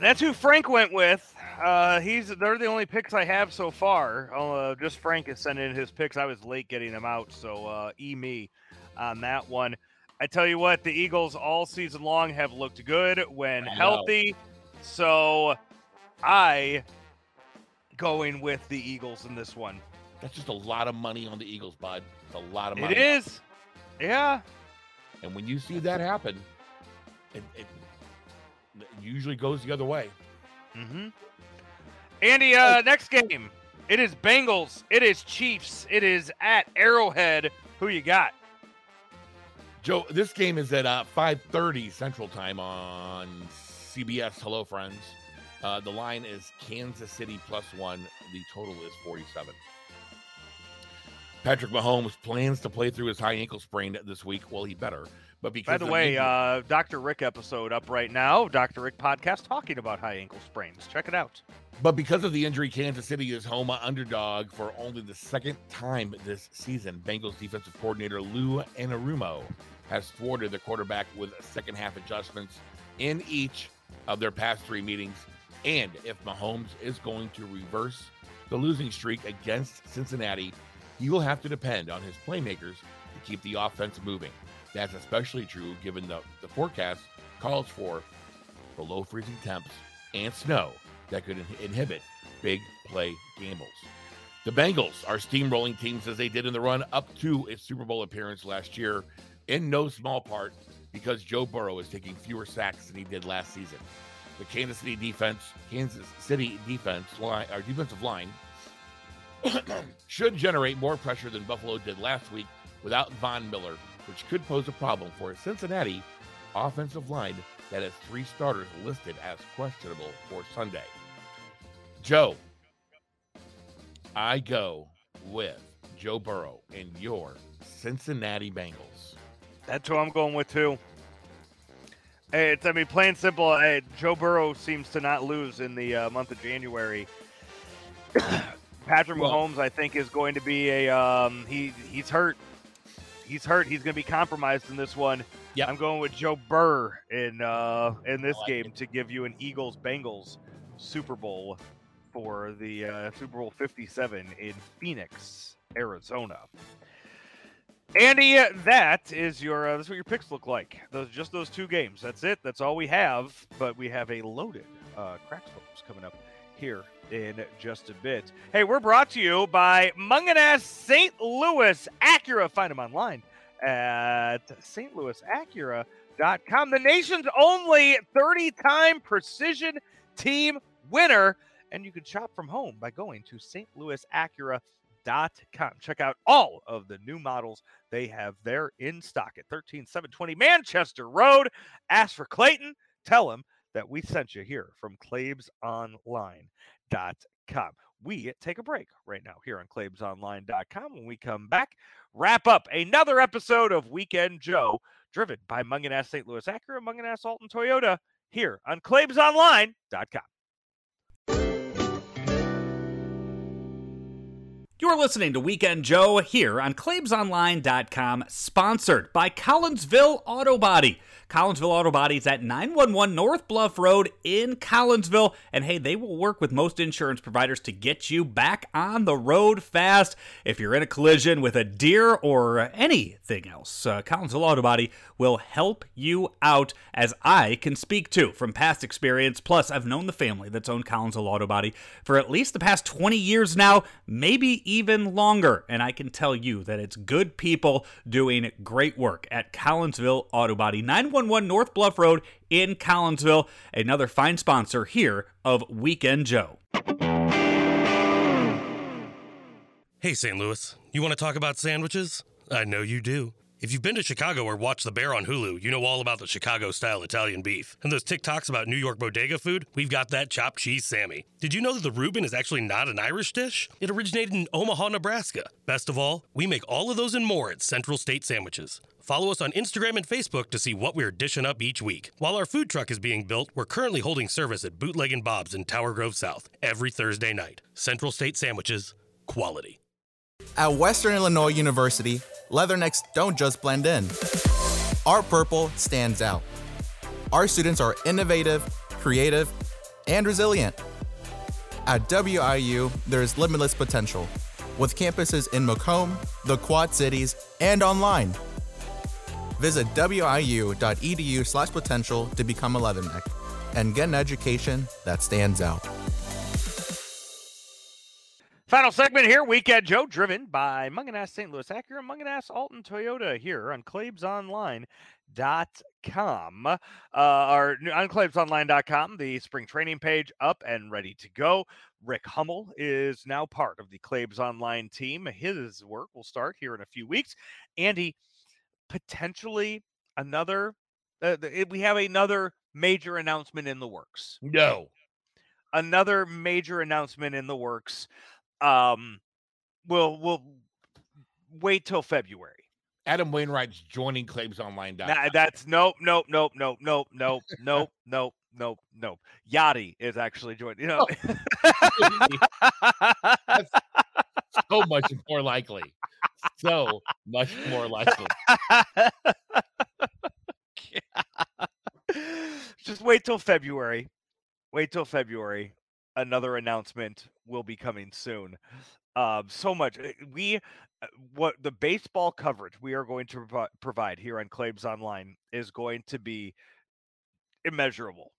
That's who Frank went with. Uh, he's they're the only picks I have so far. Uh, just Frank is sending in his picks. I was late getting them out, so uh, e me on that one. I tell you what, the Eagles all season long have looked good when healthy. So I going with the Eagles in this one. That's just a lot of money on the Eagles, bud. It's a lot of money. It is. Yeah. And when you see that happen, it, it, it usually goes the other way. Mm-hmm. Andy, uh, next game. It is Bengals. It is Chiefs. It is at Arrowhead. Who you got? Joe, this game is at uh, 5:30 Central Time on CBS. Hello, friends. Uh, the line is Kansas City plus one. The total is 47. Patrick Mahomes plans to play through his high ankle sprain this week. Well, he better. But because By the way, uh, Dr. Rick episode up right now. Dr. Rick podcast talking about high ankle sprains. Check it out. But because of the injury, Kansas City is home underdog for only the second time this season. Bengals defensive coordinator Lou Anarumo has thwarted the quarterback with second half adjustments in each of their past three meetings. And if Mahomes is going to reverse the losing streak against Cincinnati, he will have to depend on his playmakers to keep the offense moving. That's especially true given the, the forecast calls for below freezing temps and snow that could in- inhibit big play gambles. The Bengals are steamrolling teams as they did in the run up to its Super Bowl appearance last year, in no small part because Joe Burrow is taking fewer sacks than he did last season. The Kansas City defense, Kansas City defense line, or defensive line, [coughs] should generate more pressure than Buffalo did last week without Von Miller, which could pose a problem for a Cincinnati, offensive line that has three starters listed as questionable for Sunday. Joe, I go with Joe Burrow and your Cincinnati Bengals. That's who I'm going with too. Hey, it's I mean, plain simple. Hey, Joe Burrow seems to not lose in the uh, month of January. [coughs] Patrick Well- Mahomes, I think, is going to be a um, he. He's hurt. He's hurt. He's going to be compromised in this one. Yep. I'm going with Joe Burr in uh, in this like game to give you an Eagles Bengals Super Bowl for the uh, Super Bowl 57 in Phoenix, Arizona. Andy, that is your uh, that's what your picks look like. Those just those two games. That's it. That's all we have. But we have a loaded uh, cracks coming up here in just a bit. Hey, we're brought to you by Mungenast St. Louis Acura. Find them online at stlouisacura.com. The nation's only 30-time precision team winner, and you can shop from home by going to stlouisacura.com. Check out all of the new models they have there in stock at 13720 Manchester Road. Ask for Clayton. Tell him that we sent you here from ClaibsOnline.com. We take a break right now here on ClaibsOnline.com. When we come back, wrap up another episode of Weekend Joe, driven by Mungenast St. Louis Acura, Mungenast Alton Toyota, here on ClaibsOnline.com. You're listening to Weekend Joe here on ClaibsOnline.com, sponsored by Collinsville Auto Body. Collinsville Auto Body is at 911 North Bluff Road in Collinsville. And hey, they will work with most insurance providers to get you back on the road fast. If you're in a collision with a deer or anything else, uh, Collinsville Auto Body will help you out, as I can speak to from past experience. Plus, I've known the family that's owned Collinsville Auto Body for at least the past 20 years now, maybe even longer. And I can tell you that it's good people doing great work at Collinsville Auto Body, 911 North Bluff Road in Collinsville. Another fine sponsor here of Weekend Joe. Hey, St. Louis, you want to talk about sandwiches? I know you do. If you've been to Chicago or watched The Bear on Hulu, you know all about the Chicago style Italian beef. And those TikToks about New York bodega food, we've got that chopped cheese Sammy. Did you know that the Reuben is actually not an Irish dish? It originated in Omaha, Nebraska. Best of all, we make all of those and more at Central State Sandwiches. Follow us on Instagram and Facebook to see what we're dishing up each week. While our food truck is being built, we're currently holding service at Bootleg and Bob's in Tower Grove South every Thursday night. Central State Sandwiches, quality. At Western Illinois University, leathernecks don't just blend in. Our purple stands out. Our students are innovative, creative, and resilient. At WIU, there's limitless potential, with campuses in Macomb, the Quad Cities, and online. Visit wiu.edu slash potential to become a leatherneck and get an education that stands out. Final segment here, Weekend Joe, driven by Mungenast St. Louis Acura, Mungenast Alton Toyota here on ClaibsOnline.com. Uh, our on ClaibsOnline.com, the spring training page up and ready to go. Rick Hummel is now part of the Claibs Online team. His work will start here in a few weeks. Andy, potentially another, uh, we have another major announcement in the works No. another major announcement in the works. Um, we'll we'll wait till February. Adam Wainwright's joining ClaibsOnline.com. Nah, that's nope, nope, nope, nope, nope, nope, nope, nope, nope, nope. Yadi is actually joining. You know, [laughs] so much more likely. So much more likely. [laughs] just wait till February. Wait till February. Another announcement will be coming soon. Um, so much. uh, We, uh, what the baseball coverage we are going to provi- provide here on Claibs Online is going to be immeasurable.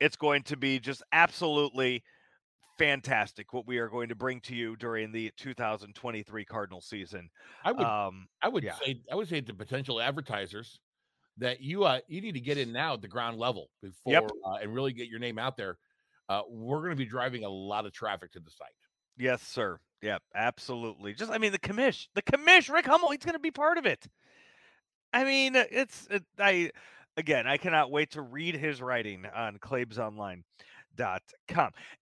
It's going to be just absolutely fantastic what we are going to bring to you during the 2023 Cardinal season. I would Um, I would yeah. say I would say to potential advertisers that you uh you need to get in now at the ground level before Yep. uh, and really get your name out there. Uh, we're going to be driving a lot of traffic to the site. Yes, sir. Yeah, absolutely. Just I mean the commish, the commish, Rick Hummel, he's going to be part of it. I mean, uh, it's it, I again, I cannot wait to read his writing on claibsonline.com.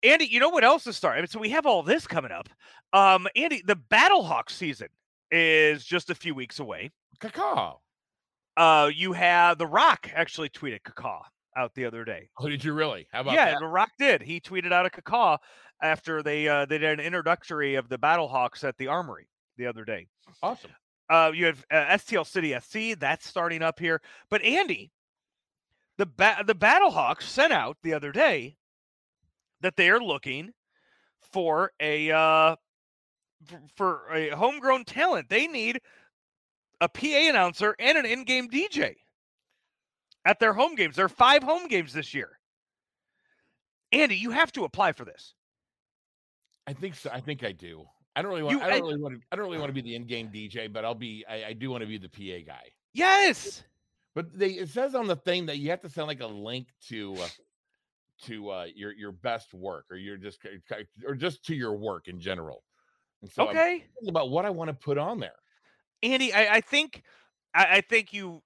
Andy, you know what else is starting? So we have all this coming up. Um, Andy, the Battlehawk season is just a few weeks away. Cacaw. Uh, you have The Rock actually tweeted cacaw out the other day. Oh, did you really? How about yeah, that? The Rock did. He tweeted out a cacaw after they uh, they did an introductory of the Battlehawks at the Armory the other day. Awesome. Uh, you have uh, STL City SC that's starting up here. But Andy, the ba- the Battlehawks sent out the other day that they are looking for a uh, for a homegrown talent. They need a PA announcer and an in-game DJ at their home games. There are five home games this year. Andy, you have to apply for this. I think so. I think I do. I don't really want. You- I don't I- really want to. I don't really want to be the in-game DJ, but I'll be. I, I do want to be the PA guy. Yes. But they it says on the thing that you have to send like a link to uh, to uh, your your best work or your just or just to your work in general. And so Okay. about what I want to put on there. Andy, I, I think I, I think you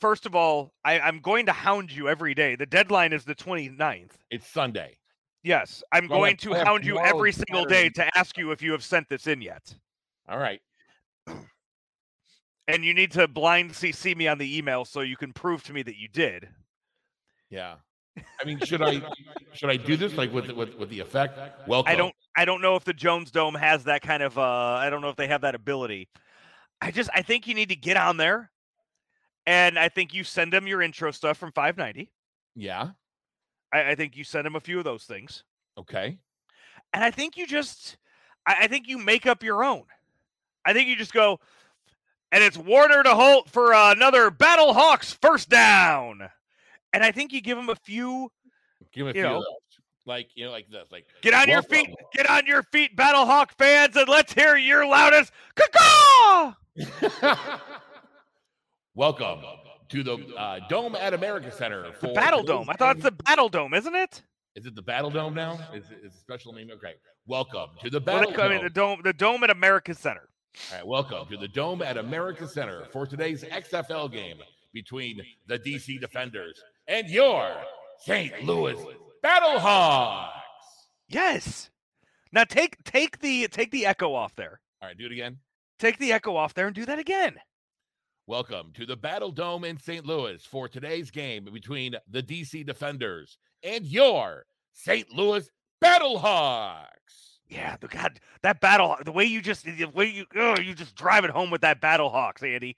first of all, I, I'm going to hound you every day. The deadline is the 29th. It's Sunday. Yes, I'm Well, going to hound you every single day to ask you if you have sent this in yet. All right. And you need to blind CC me on the email so you can prove to me that you did. Yeah. I mean, should I [laughs] should I do this like with with with the effect? Welcome. I don't I don't know if the Jones Dome has that kind of uh I don't know if they have that ability. I just I think you need to get on there and I think you send them your intro stuff from 590. Yeah. I, I think you send them a few of those things. Okay. And I think you just I, I think you make up your own. I think you just go and it's Warner to Holt for uh, another Battle Hawks first down. And I think you give them a few Give me a few know. Like you know, like this. Like Get on your feet. Get on your feet, Battlehawk fans, and let's hear your loudest caw [laughs] Welcome to the uh, Dome at America Center. For Battle Dome. I thought it's the. Battle Dome, isn't it? Is it the Battle Dome now? Is it is a special name? Okay. Welcome to the Battle call- I Dome. mean, the dome, the dome at America Center. All right, welcome to the Dome at America Center for today's XFL game between the DC Defenders and your St. Louis Battlehawks. Yes. Now take take the take the echo off there. All right, do it again. Take the echo off there and do that again. Welcome to the Battle Dome in St. Louis for today's game between the DC Defenders and your St. Louis Battlehawks. Yeah, the God, that battle, the way you just, the way you, oh, you just drive it home with that Battlehawks, Andy.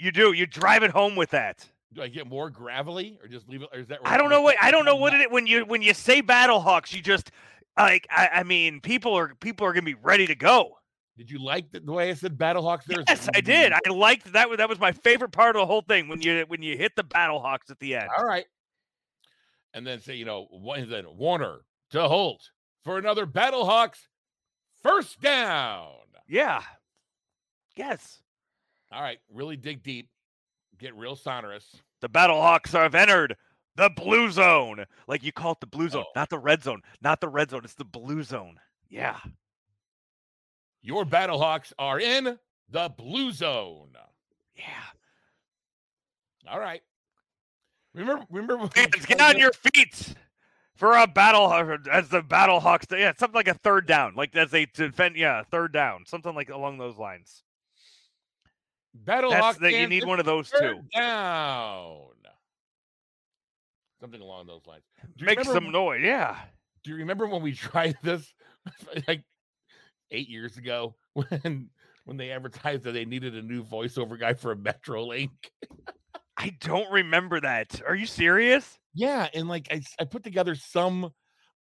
You do. You drive it home with that. Do I get more gravelly or just leave it? Or is that? I don't know what I don't know what it when you when you say Battlehawks, you just like I, I mean people are people are gonna be ready to go. Did you like the, the way I said Battlehawks there? Yes, I did. I liked that. That was my favorite part of the whole thing when you when you hit the Battle Hawks at the end. All right. And then say, you know, one- then Warner to Holt for another Battlehawks first down. Yeah. Yes. All right, really dig deep, get real sonorous. The Battle Hawks have entered the blue zone. Like you call it the blue zone, Oh. not the red zone, not the red zone. It's the blue zone. Yeah. Your Battlehawks are in the blue zone. Yeah. All right. Remember, remember, Fans, get on your feet for a battle as the Battlehawks. Yeah, something like a third down, like as they defend. Yeah, third down, something like along those lines. Battlehawks. That you need one of those too. Down. Something along those lines. Make remember some noise. Yeah. Do you remember when we [laughs] tried this [laughs] like eight years ago [laughs] when when they advertised that they needed a new voiceover guy for a MetroLink? I don't remember that. Are you serious? Yeah, and like I, I put together some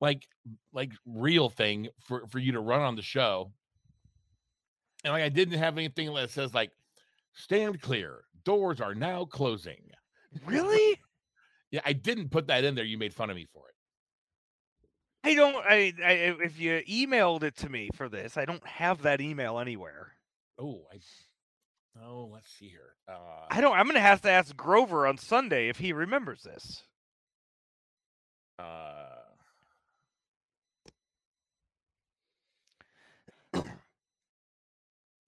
like like real thing for for you to run on the show, and like I didn't have anything that says like stand clear, doors are now closing. [laughs] Really? Yeah, I didn't put that in there. You made fun of me for it. I don't. I, I if you emailed it to me for this, I don't have that email anywhere. Oh, I. Oh, let's see here. Uh, I don't. I'm gonna have to ask Grover on Sunday if he remembers this. uh,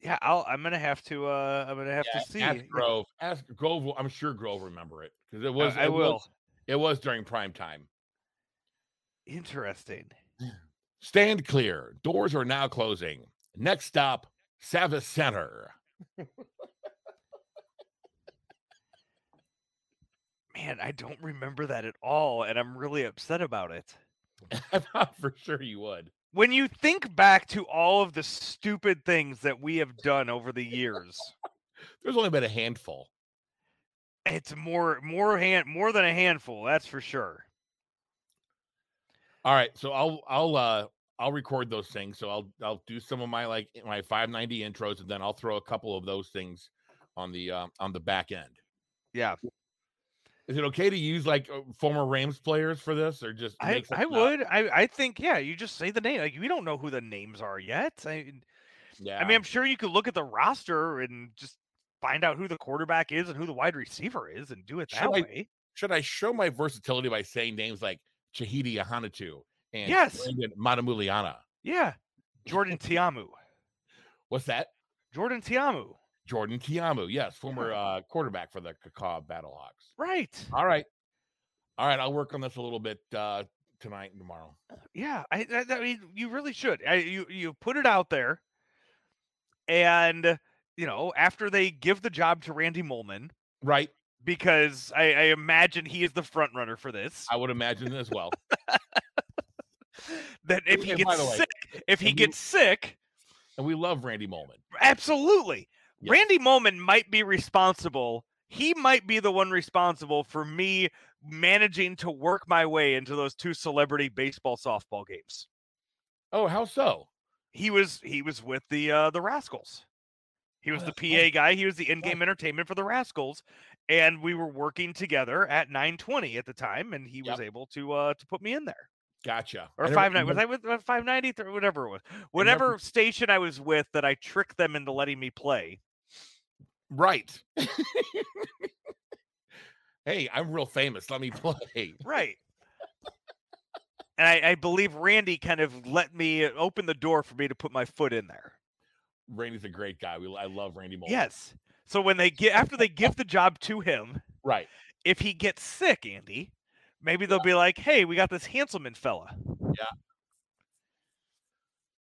Yeah, I'll, I'm gonna have to. Uh, I'm gonna have Yeah, to see. ask Grove. Ask Grove. I'm sure Grove will remember it because it was. I it will. Was, it was during prime time. Interesting. Stand clear. Doors are now closing. Next stop, Savvis Center. Man, I don't remember that at all, and I'm really upset about it. [laughs] I thought for sure you would. When you think back to all of the stupid things that we have done over the years, [laughs] There's only been a handful. it's more more hand more than a handful, that's for sure. All right, so I'll I'll uh I'll record those things. So I'll I'll do some of my like my 590 intros, and then I'll throw a couple of those things on the um on the back end. Yeah. Is it okay to use like uh, former Rams players for this, or just I, I would. I, I think yeah, you just say the name. Like we don't know who the names are yet. I Yeah, I mean, I'm sure you could look at the roster and just find out who the quarterback is and who the wide receiver is and do it that Should I- way. should I show my versatility by saying names like Chahidi Ahanotu and Yes. Brandon Manumaleuna? Yeah. Jordan Ta'amu. What's that? Jordan Ta'amu. Jordan Ta'amu, yes, former uh, quarterback for the Cacao Battlehawks. Right. All right, all right. I'll work on this a little bit uh, tonight and tomorrow. Yeah. I, I, I mean, you really should. I, you you put it out there, and you know, after they give the job to Randy Molman, Right, because I, I imagine he is the front runner for this. I would imagine as well. [laughs] That if he And gets way, sick, if he and we- gets sick, and we love Randy Molman. absolutely. Yes. Randy Molman might be responsible. He might be the one responsible for me managing to work my way into those two celebrity baseball softball games. Oh, how so? He was he was with the uh the Rascals. He was the PA guy. He was the in-game entertainment for the Rascals, and we were working together at 920 at the time, and he was Yep. able to uh to put me in there. Gotcha. Or I five nine was I with uh, five ninety or whatever it was. never- Whatever station I was with that I tricked them into letting me play. Right. hey, I'm real famous. Let me [laughs] play. Right. and I, I believe Randy kind of let me uh, open the door for me to put my foot in there. Randy's a great guy. We I love Randy Molman. Yes. So when they get after they give the job to him, Right. if he gets sick, Andy, maybe they'll be like, "Hey, we got this Hanselman fella." Yeah.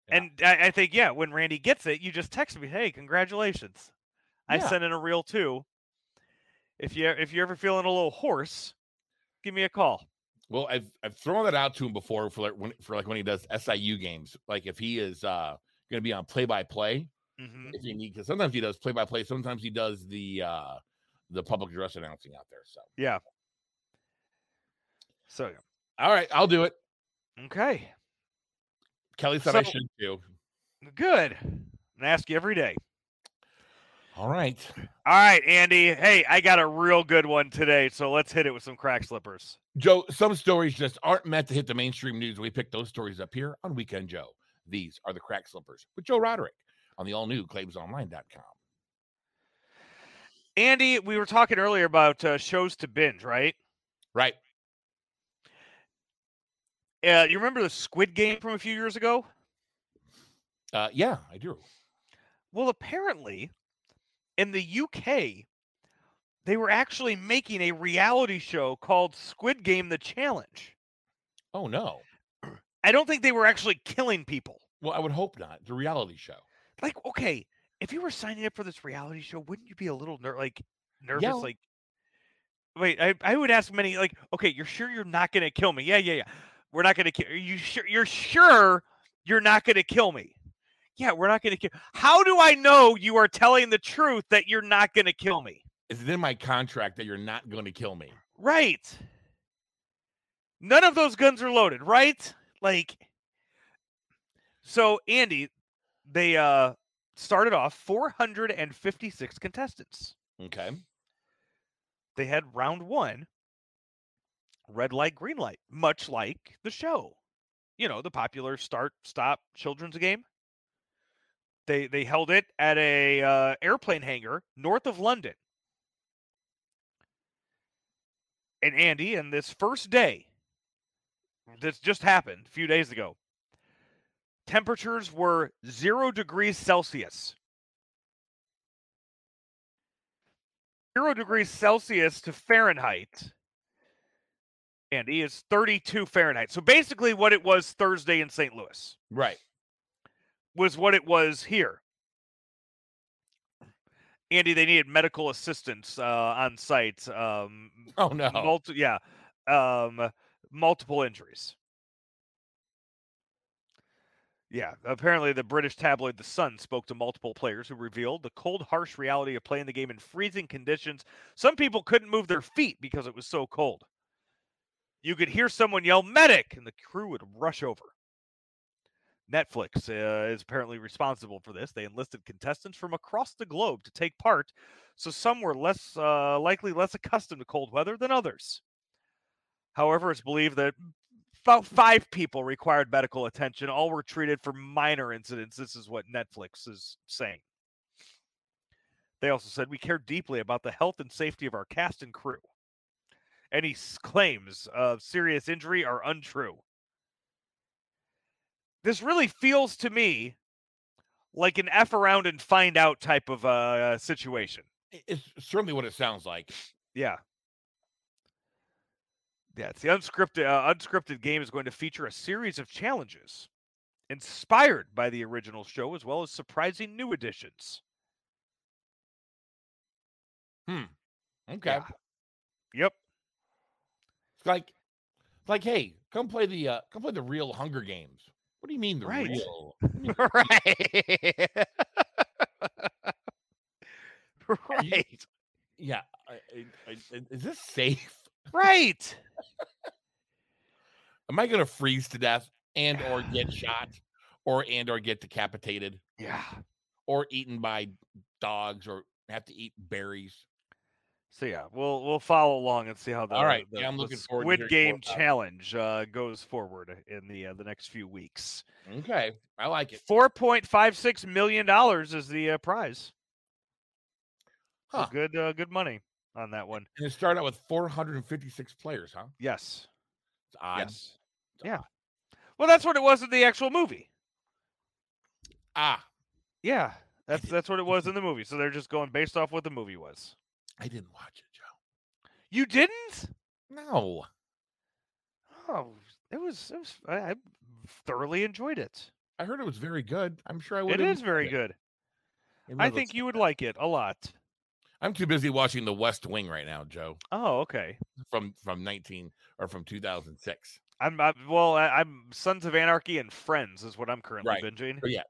And I, I think, yeah, when Randy gets it, you just text me, "Hey, congratulations! I Yeah. sent in a reel too. If you if you're ever feeling a little hoarse, give me a call." Well, I've I've thrown that out to him before for like when for like when he does SIU games. Like if he is uh going to be on play by play, if you need because sometimes he does play by play, sometimes he does the uh the public address announcing out there. So Yeah. So all right, I'll do it. okay, Kelly said I So- should do. good. And ask you every day. All right. All right, Andy. Hey, I got a real good one today, so let's hit it with some crack slippers. Joe, some stories just aren't meant to hit the mainstream news. We pick those stories up here on Weekend Joe. These are the crack slippers with Joe Roderick on the all new claibsonline.com. Andy, we were talking earlier about uh, shows to binge, right? Right. Uh, you remember the Squid Game from a few years ago? Uh, yeah, I do. Well, apparently, in the UK, they were actually making a reality show called Squid Game: The Challenge. Oh no. I don't think they were actually killing people. Well, I would hope not. The reality show. Like, okay, if you were signing up for this reality show, wouldn't you be a little ner- like nervous? Like, wait, I, I would ask many like, okay, you're sure you're not going to kill me? Yeah, yeah, yeah. We're not going to kill. Are you sure? You're sure you're not going to kill me? Yeah, we're not going to kill. How do I know you are telling the truth that you're not going to kill me? Is it in my contract that you're not going to kill me? Right. None of those guns are loaded, right? Like so Andy, they uh started off 456 contestants. Okay. They had round 1 red light green light, much like the show. You know, the popular start stop children's game. They they held it at a uh, airplane hangar north of London. And Andy, in this first day, this just happened a few days ago. Temperatures were zero degrees Celsius. Zero degrees Celsius to Fahrenheit. And he is 32 Fahrenheit. So basically, what it was Thursday in St. Louis. Right. Was what it was here. Andy, they needed medical assistance uh, on site. Um, oh no! Multi- yeah, um, multiple injuries. Yeah, apparently the British tabloid The Sun spoke to multiple players who revealed the cold, harsh reality of playing the game in freezing conditions. Some people couldn't move their feet because it was so cold. You could hear someone yell "medic," and the crew would rush over. Netflix uh, is apparently responsible for this. They enlisted contestants from across the globe to take part, so some were less uh, likely less accustomed to cold weather than others. However, it's believed that about five people required medical attention. All were treated for minor incidents. This is what Netflix is saying. They also said we care deeply about the health and safety of our cast and crew. Any claims of serious injury are untrue. This really feels to me like an F around and find out type of uh, situation. It's certainly what it sounds like. Yeah. Yeah, it's the unscripted uh, unscripted game is going to feature a series of challenges inspired by the original show as well as surprising new additions. Hmm. Okay. Yeah. Yep. It's like it's like, hey, come play the uh come play the real Hunger Games. What do you mean the Right. real? [laughs] right. [laughs] right. Yeah. I, I, I, is this safe? Right. Am I gonna freeze to death and or get [sighs] shot or and or get decapitated Yeah. or eaten by dogs or have to eat berries? So yeah, we'll we'll follow along and see how the, All right. the, Yeah, I'm looking forward to Squid hearing Game challenge uh, goes forward in the uh, the next few weeks. Okay. I like it. Four point five six million dollars is the uh, prize. So good uh, good money on that one. And it started out with 456 players, huh? Yes. It's odd. Yes. Yeah. Well, that's what it was in the actual movie. Ah, Yeah. That's that's what it was in the movie. So they're just going based off what the movie was. I didn't watch it, Joe. You didn't? No. Oh, it was. It was. I, I thoroughly enjoyed it. I heard it was very good. I'm sure I would. It is very good. I think you would like it a lot. I'm too busy watching The West Wing right now, Joe. Oh, okay. From from 19 or from 2006. I'm, i well. I, I'm Sons of Anarchy and Friends is what I'm currently Right. binging. But yeah.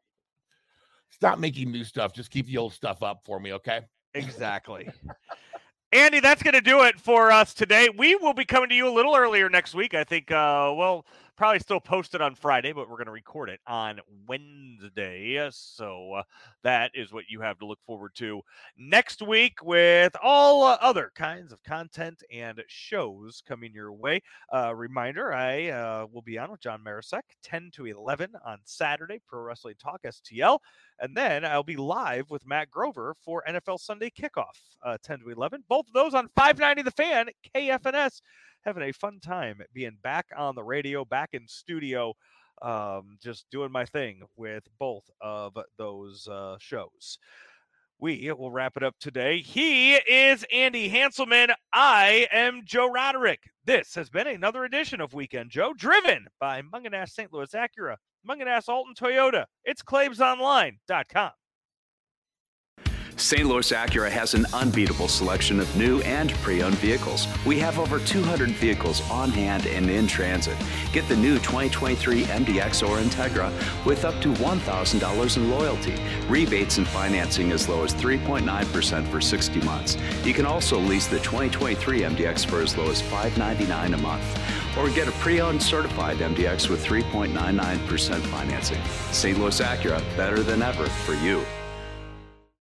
Stop making new stuff. Just keep the old stuff up for me, okay? Exactly. Andy, that's going to do it for us today. We will be coming to you a little earlier next week. I think, uh, well, probably still posted on Friday, but we're going to record it on Wednesday. So uh, that is what you have to look forward to next week with all uh, other kinds of content and shows coming your way. Uh, reminder I uh, will be on with John Marisek 10 to 11 on Saturday, Pro Wrestling Talk STL. And then I'll be live with Matt Grover for NFL Sunday Kickoff, uh, 10 to 11. Both of those on 590 The Fan, KFNS. Having a fun time being back on the radio, back in studio, um, just doing my thing with both of those uh, shows. We will wrap it up today. He is Andy Hanselman. I am Joe Roderick. This has been another edition of Weekend Joe, driven by Mungenast St. Louis Acura. Mungenast Alton Toyota. It's ClaibsOnline.com. St. Louis Acura has an unbeatable selection of new and pre-owned vehicles. We have over 200 vehicles on hand and in transit. Get the new 2023 MDX or Integra with up to $1,000 in loyalty. Rebates and financing as low as 3.9% for 60 months. You can also lease the 2023 MDX for as low as 599 a month. Or get a pre-owned certified MDX with 3.99% financing. St. Louis Acura, better than ever for you.